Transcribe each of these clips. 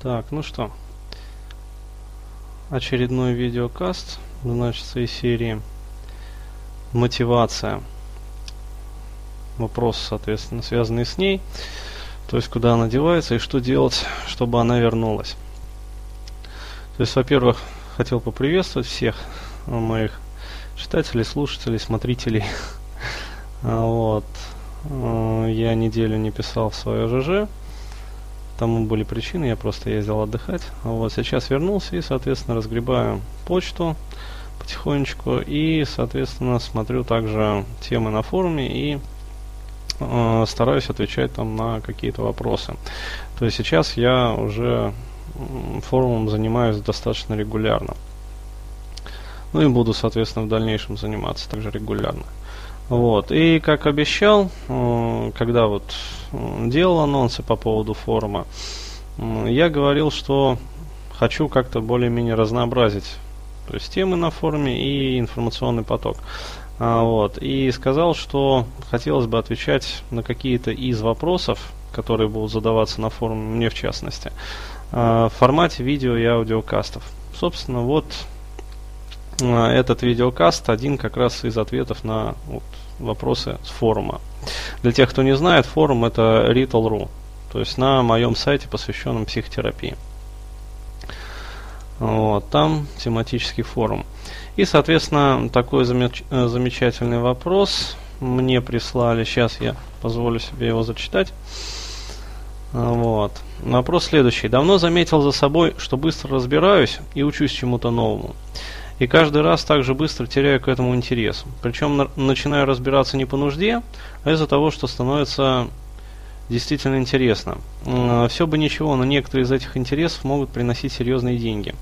Так, ну что, очередной видеокаст, значит, из серии мотивация. Вопрос, соответственно, связанный с ней, то есть куда она девается и что делать, чтобы она вернулась. То есть, во-первых, хотел поприветствовать всех моих читателей, слушателей, смотрителей. Вот. Э, я неделю не писал в свое ЖЖ. Тому были причины, я просто ездил отдыхать. А вот сейчас вернулся и, соответственно, разгребаю почту потихонечку и, соответственно, смотрю также темы на форуме и э, стараюсь отвечать там на какие-то вопросы. То есть сейчас я уже форумом занимаюсь достаточно регулярно. Ну и буду, соответственно, в дальнейшем заниматься также регулярно. Вот. И как обещал, э, когда вот э, делал анонсы по поводу форума, я говорил, что хочу как-то более-менее разнообразить то есть темы на форуме и информационный поток. А, вот. И сказал, что хотелось бы отвечать на какие-то из вопросов, которые будут задаваться на форуме, мне в частности, в формате видео и аудиокастов. Собственно, вот этот видеокаст один как раз из ответов на вот, вопросы с форума. Для тех, кто не знает, форум это Ritual.ru, то есть на моем сайте, посвященном психотерапии. Вот, там тематический форум. И, соответственно, такой замеч- э, замечательный вопрос мне прислали. Сейчас я позволю себе его зачитать. Вот. Вопрос следующий. Давно заметил за собой, что быстро разбираюсь и учусь чему-то новому. И каждый раз так же быстро теряю к этому интерес. Причем на, начинаю разбираться не по нужде, а из-за того, что становится действительно интересно. Все бы ничего, но некоторые из этих интересов могут приносить серьезные деньги.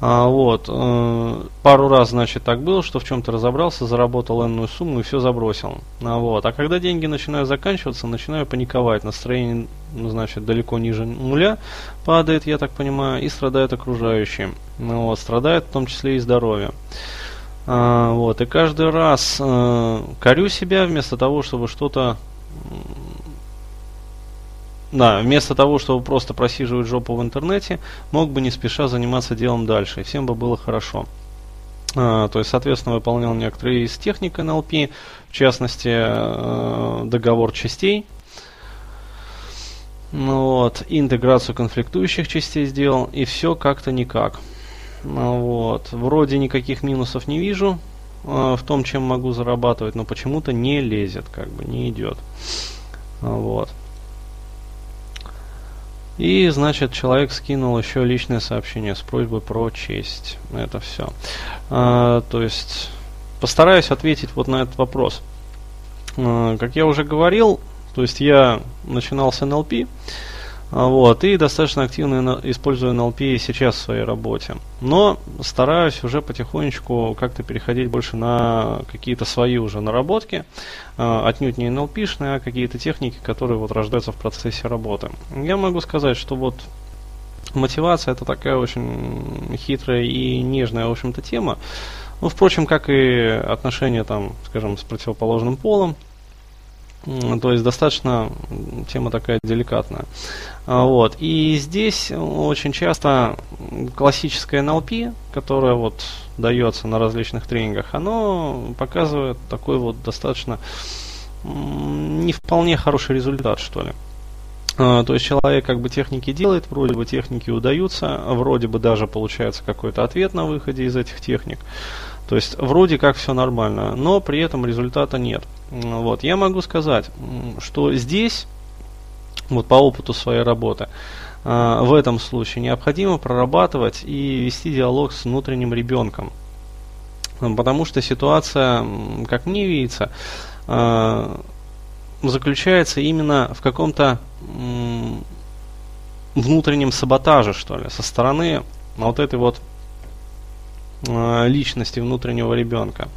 А, вот. Э, пару раз, значит, так было, что в чем-то разобрался, заработал энную сумму и все забросил. А, вот. а когда деньги начинают заканчиваться, начинаю паниковать. Настроение, ну, значит, далеко ниже нуля падает, я так понимаю, и страдают окружающие. Ну, вот. Страдает в том числе и здоровье. А, вот. И каждый раз э, корю себя вместо того, чтобы что-то да, вместо того, чтобы просто просиживать жопу в интернете, мог бы не спеша заниматься делом дальше, и всем бы было хорошо. А, то есть, соответственно, выполнял некоторые из техник НЛП, в частности, э, договор частей, ну, вот, интеграцию конфликтующих частей сделал, и все как-то никак. Ну, вот, вроде никаких минусов не вижу э, в том, чем могу зарабатывать, но почему-то не лезет, как бы, не идет. Вот. И, значит, человек скинул еще личное сообщение с просьбой прочесть. Это все. А, то есть, постараюсь ответить вот на этот вопрос. А, как я уже говорил, то есть я начинал с НЛП, вот, и достаточно активно использую NLP сейчас в своей работе. Но стараюсь уже потихонечку как-то переходить больше на какие-то свои уже наработки, а, отнюдь не NLP-шные, а какие-то техники, которые вот рождаются в процессе работы. Я могу сказать, что вот мотивация это такая очень хитрая и нежная, в общем-то, тема. Ну, впрочем, как и отношения там, скажем, с противоположным полом, то есть достаточно тема такая деликатная. А, вот. И здесь очень часто классическое NLP, которое вот дается на различных тренингах, оно показывает такой вот достаточно не вполне хороший результат, что ли. А, то есть человек как бы техники делает, вроде бы техники удаются, вроде бы даже получается какой-то ответ на выходе из этих техник. То есть вроде как все нормально, но при этом результата нет. Вот. Я могу сказать, что здесь, вот по опыту своей работы, а, в этом случае необходимо прорабатывать и вести диалог с внутренним ребенком. Потому что ситуация, как мне видится, а, заключается именно в каком-то внутреннем саботаже, что ли, со стороны вот этой вот Э, личности внутреннего ребенка.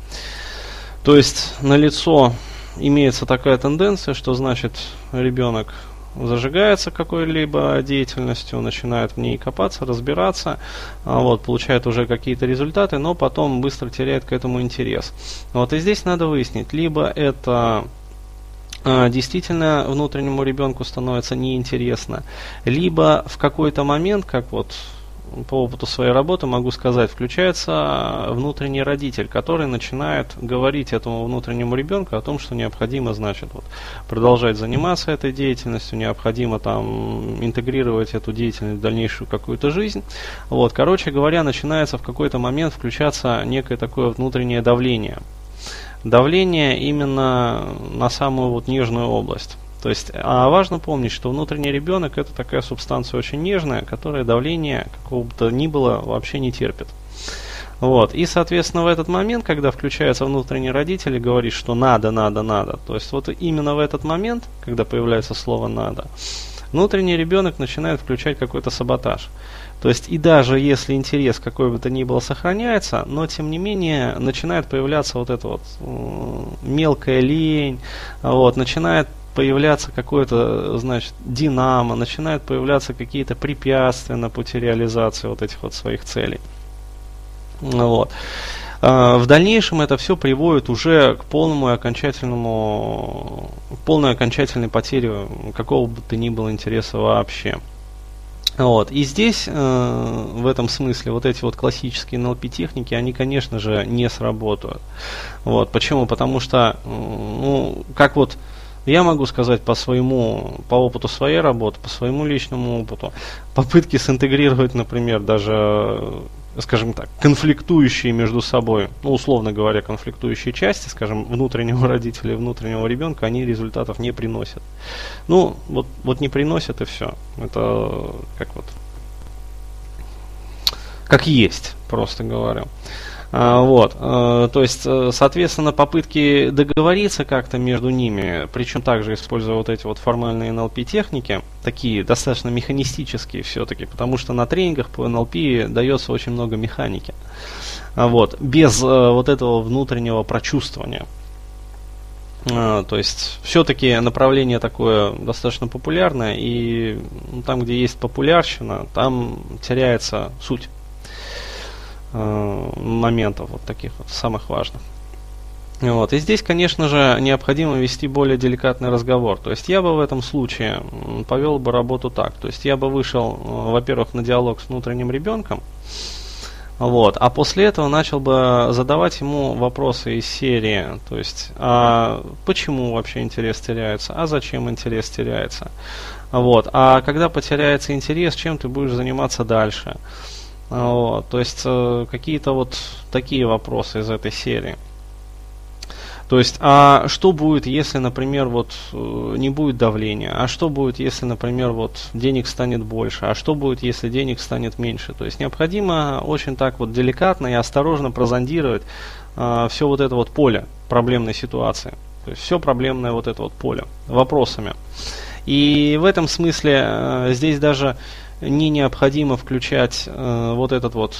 То есть на лицо имеется такая тенденция, что значит ребенок зажигается какой-либо деятельностью, начинает в ней копаться, разбираться, а вот, получает уже какие-то результаты, но потом быстро теряет к этому интерес. Вот и здесь надо выяснить, либо это а, действительно внутреннему ребенку становится неинтересно, либо в какой-то момент, как вот по опыту своей работы могу сказать, включается внутренний родитель, который начинает говорить этому внутреннему ребенку о том, что необходимо, значит, вот, продолжать заниматься этой деятельностью, необходимо там интегрировать эту деятельность в дальнейшую какую-то жизнь. Вот, короче говоря, начинается в какой-то момент включаться некое такое внутреннее давление. Давление именно на самую вот нежную область. То есть, а важно помнить, что внутренний ребенок это такая субстанция очень нежная, которая давление какого бы то ни было вообще не терпит. Вот. И, соответственно, в этот момент, когда включается внутренний родитель и говорит, что надо, надо, надо, то есть вот именно в этот момент, когда появляется слово надо, внутренний ребенок начинает включать какой-то саботаж. То есть и даже если интерес какой бы то ни было сохраняется, но тем не менее начинает появляться вот эта вот мелкая лень, вот, начинает появляться какое-то, значит, динамо, начинают появляться какие-то препятствия на пути реализации вот этих вот своих целей. Вот. А, в дальнейшем это все приводит уже к полному и окончательному, полной окончательной потере какого бы то ни было интереса вообще. Вот. И здесь, э, в этом смысле, вот эти вот классические NLP техники, они, конечно же, не сработают. Вот. Почему? Потому что, ну, как вот я могу сказать по своему, по опыту своей работы, по своему личному опыту, попытки синтегрировать, например, даже, скажем так, конфликтующие между собой, ну, условно говоря, конфликтующие части, скажем, внутреннего родителя и внутреннего ребенка, они результатов не приносят. Ну, вот, вот не приносят и все. Это как вот, как есть, просто говорю. А, вот, а, то есть, э, соответственно, попытки договориться как-то между ними, причем также используя вот эти вот формальные NLP техники, такие достаточно механистические все-таки, потому что на тренингах по NLP дается очень много механики. А, вот, без э, вот этого внутреннего прочувствования. то есть все-таки направление такое достаточно популярное, и ну, там, где есть популярщина, там теряется суть. Э, моментов, вот таких вот самых важных. Вот. И здесь, конечно же, необходимо вести более деликатный разговор. То есть я бы в этом случае повел бы работу так. То есть я бы вышел, э, во-первых, на диалог с внутренним ребенком, вот, а после этого начал бы задавать ему вопросы из серии, то есть, а почему вообще интерес теряется, а зачем интерес теряется, вот, а когда потеряется интерес, чем ты будешь заниматься дальше, вот, то есть э, какие-то вот такие вопросы из этой серии. То есть, а что будет, если, например, вот э, не будет давления? А что будет, если, например, вот денег станет больше? А что будет, если денег станет меньше? То есть необходимо очень так вот деликатно и осторожно прозондировать э, все вот это вот поле проблемной ситуации. То есть все проблемное вот это вот поле вопросами. И в этом смысле э, здесь даже не необходимо включать э, вот этот вот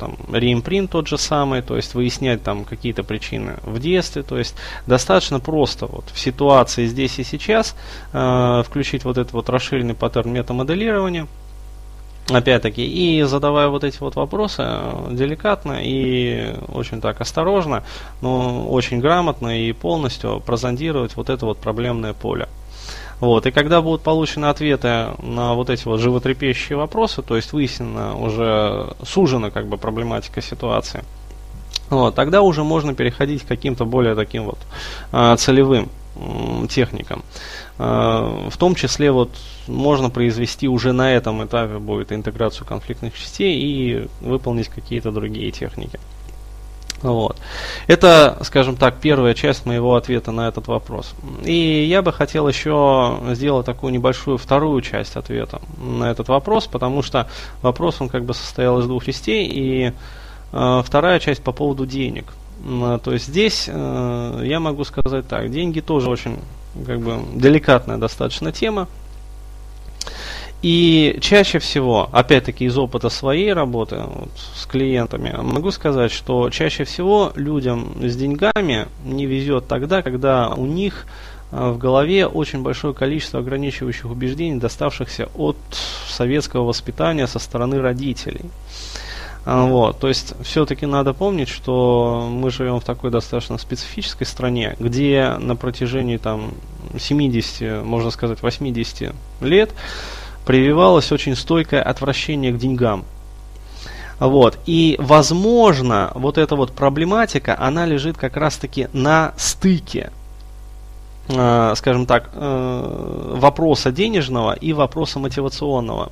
там, реимпринт тот же самый, то есть выяснять там какие-то причины в детстве, то есть достаточно просто вот в ситуации здесь и сейчас э, включить вот этот вот расширенный паттерн метамоделирования, опять-таки, и задавая вот эти вот вопросы э, деликатно и очень так осторожно, но очень грамотно и полностью прозондировать вот это вот проблемное поле. Вот, и когда будут получены ответы на вот эти вот животрепещущие вопросы, то есть выяснена уже сужена как бы проблематика ситуации, вот, тогда уже можно переходить к каким-то более таким вот э, целевым э, техникам. Э, в том числе вот можно произвести уже на этом этапе будет интеграцию конфликтных частей и выполнить какие-то другие техники. Вот. Это, скажем так, первая часть моего ответа на этот вопрос. И я бы хотел еще сделать такую небольшую вторую часть ответа на этот вопрос, потому что вопрос он как бы состоял из двух частей, и э, вторая часть по поводу денег. Э, то есть здесь э, я могу сказать так, деньги тоже очень как бы деликатная достаточно тема. И чаще всего, опять-таки из опыта своей работы вот, с клиентами, могу сказать, что чаще всего людям с деньгами не везет тогда, когда у них а, в голове очень большое количество ограничивающих убеждений, доставшихся от советского воспитания со стороны родителей. А, вот, то есть все-таки надо помнить, что мы живем в такой достаточно специфической стране, где на протяжении там 70, можно сказать 80 лет прививалось очень стойкое отвращение к деньгам. Вот. И, возможно, вот эта вот проблематика, она лежит как раз-таки на стыке Э, скажем так, э, вопроса денежного и вопроса мотивационного.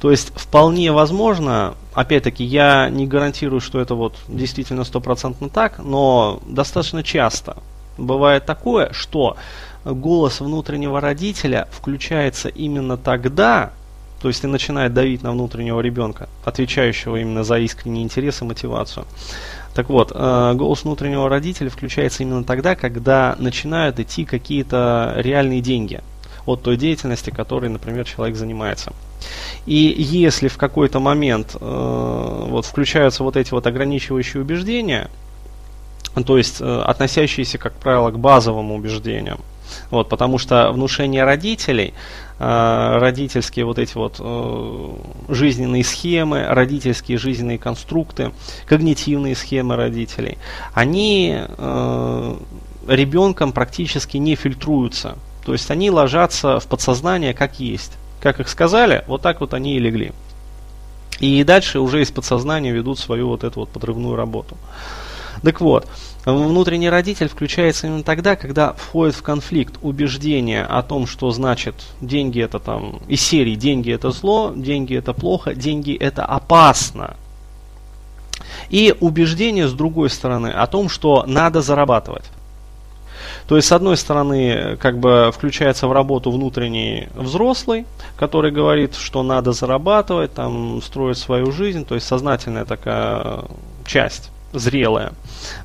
То есть вполне возможно, опять-таки я не гарантирую, что это вот действительно стопроцентно так, но достаточно часто бывает такое, что голос внутреннего родителя включается именно тогда, то есть и начинает давить на внутреннего ребенка, отвечающего именно за искренний интерес и мотивацию. Так вот, э, голос внутреннего родителя включается именно тогда, когда начинают идти какие-то реальные деньги от той деятельности, которой, например, человек занимается. И если в какой-то момент э, вот включаются вот эти вот ограничивающие убеждения, то есть э, относящиеся, как правило, к базовым убеждениям, вот, потому что внушение родителей Э, родительские вот эти вот э, жизненные схемы, родительские жизненные конструкты, когнитивные схемы родителей, они э, ребенком практически не фильтруются. То есть они ложатся в подсознание как есть. Как их сказали, вот так вот они и легли. И дальше уже из подсознания ведут свою вот эту вот подрывную работу. Так вот, Внутренний родитель включается именно тогда, когда входит в конфликт убеждение о том, что значит деньги это там из серии деньги это зло, деньги это плохо, деньги это опасно. И убеждение с другой стороны о том, что надо зарабатывать. То есть, с одной стороны, как бы включается в работу внутренний взрослый, который говорит, что надо зарабатывать, там, строить свою жизнь, то есть сознательная такая часть зрелая.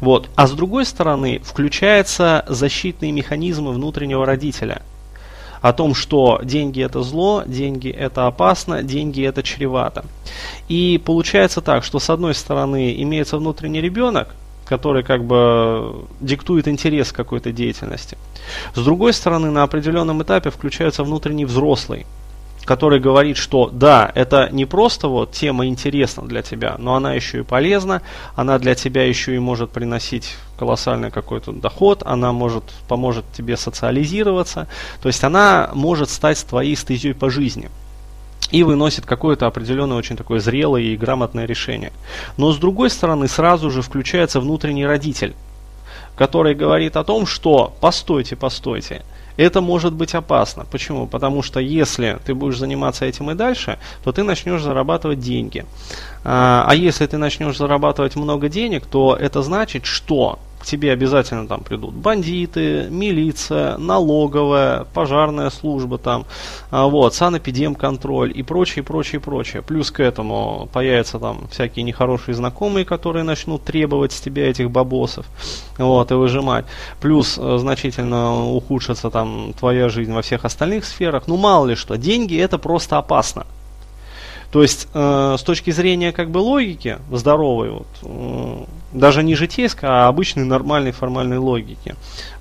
Вот. А с другой стороны, включаются защитные механизмы внутреннего родителя. О том, что деньги это зло, деньги это опасно, деньги это чревато. И получается так, что с одной стороны имеется внутренний ребенок, который как бы диктует интерес какой-то деятельности. С другой стороны, на определенном этапе включается внутренний взрослый, который говорит, что да, это не просто вот тема интересна для тебя, но она еще и полезна, она для тебя еще и может приносить колоссальный какой-то доход, она может поможет тебе социализироваться, то есть она может стать твоей стезей по жизни и выносит какое-то определенное очень такое зрелое и грамотное решение. Но с другой стороны сразу же включается внутренний родитель, который говорит о том, что постойте, постойте, это может быть опасно. Почему? Потому что если ты будешь заниматься этим и дальше, то ты начнешь зарабатывать деньги. А, а если ты начнешь зарабатывать много денег, то это значит, что тебе обязательно там придут бандиты, милиция, налоговая, пожарная служба там, а, вот, санэпидемконтроль и прочее, прочее, прочее. Плюс к этому появятся там всякие нехорошие знакомые, которые начнут требовать с тебя этих бабосов, вот, и выжимать. Плюс э, значительно ухудшится там твоя жизнь во всех остальных сферах. Ну, мало ли что, деньги это просто опасно. То есть, э, с точки зрения как бы логики, здоровой, вот, даже не житейской, а обычной нормальной формальной логики.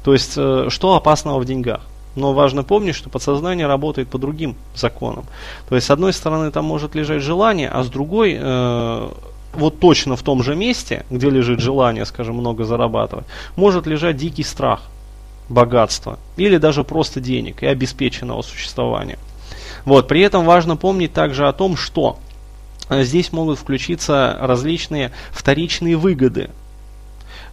То есть, э, что опасного в деньгах? Но важно помнить, что подсознание работает по другим законам. То есть, с одной стороны, там может лежать желание, а с другой, э, вот точно в том же месте, где лежит желание, скажем, много зарабатывать, может лежать дикий страх богатства или даже просто денег и обеспеченного существования. Вот, при этом важно помнить также о том, что здесь могут включиться различные вторичные выгоды.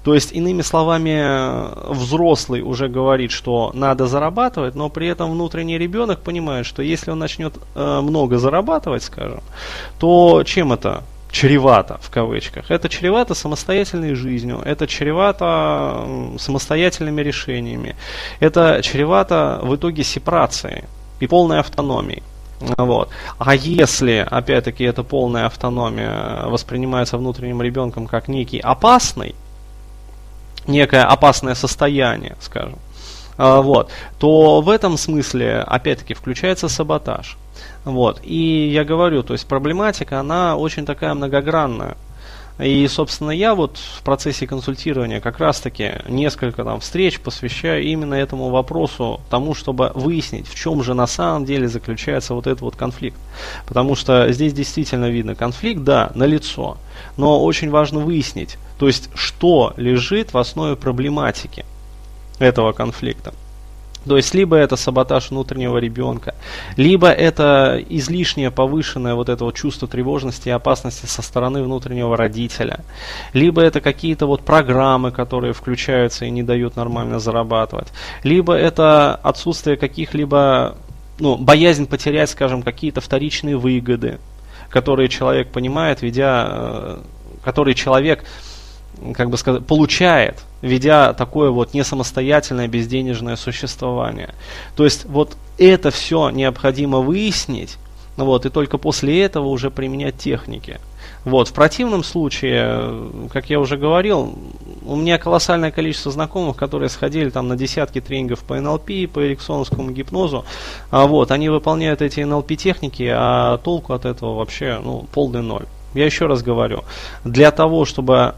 То есть, иными словами, взрослый уже говорит, что надо зарабатывать, но при этом внутренний ребенок понимает, что если он начнет э, много зарабатывать, скажем, то чем это чревато, в кавычках. Это чревато самостоятельной жизнью, это чревато самостоятельными решениями, это чревато в итоге сепарацией и полной автономии. Вот. А если, опять-таки, эта полная автономия воспринимается внутренним ребенком как некий опасный, некое опасное состояние, скажем, а, вот, то в этом смысле, опять-таки, включается саботаж. Вот. И я говорю, то есть проблематика, она очень такая многогранная. И, собственно, я вот в процессе консультирования как раз-таки несколько там встреч посвящаю именно этому вопросу, тому, чтобы выяснить, в чем же на самом деле заключается вот этот вот конфликт. Потому что здесь действительно видно конфликт, да, налицо, но очень важно выяснить, то есть, что лежит в основе проблематики этого конфликта. То есть, либо это саботаж внутреннего ребенка, либо это излишнее повышенное вот это вот чувство тревожности и опасности со стороны внутреннего родителя, либо это какие-то вот программы, которые включаются и не дают нормально зарабатывать, либо это отсутствие каких-либо, ну, боязнь потерять, скажем, какие-то вторичные выгоды, которые человек понимает, ведя, э, которые человек как бы сказать, получает, ведя такое вот не самостоятельное безденежное существование. То есть вот это все необходимо выяснить, вот, и только после этого уже применять техники. Вот, в противном случае, как я уже говорил, у меня колоссальное количество знакомых, которые сходили там на десятки тренингов по НЛП, по эриксоновскому гипнозу. А вот, они выполняют эти НЛП техники, а толку от этого вообще ну, полный ноль. Я еще раз говорю, для того, чтобы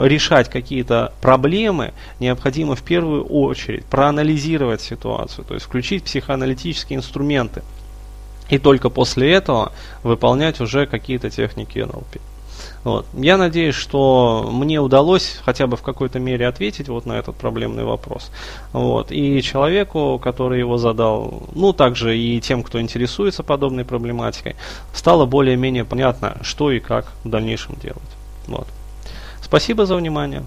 решать какие-то проблемы, необходимо в первую очередь проанализировать ситуацию, то есть включить психоаналитические инструменты. И только после этого выполнять уже какие-то техники НЛП. Вот. Я надеюсь, что мне удалось хотя бы в какой-то мере ответить вот на этот проблемный вопрос. Вот. И человеку, который его задал, ну также и тем, кто интересуется подобной проблематикой, стало более-менее понятно, что и как в дальнейшем делать. Вот. Спасибо за внимание.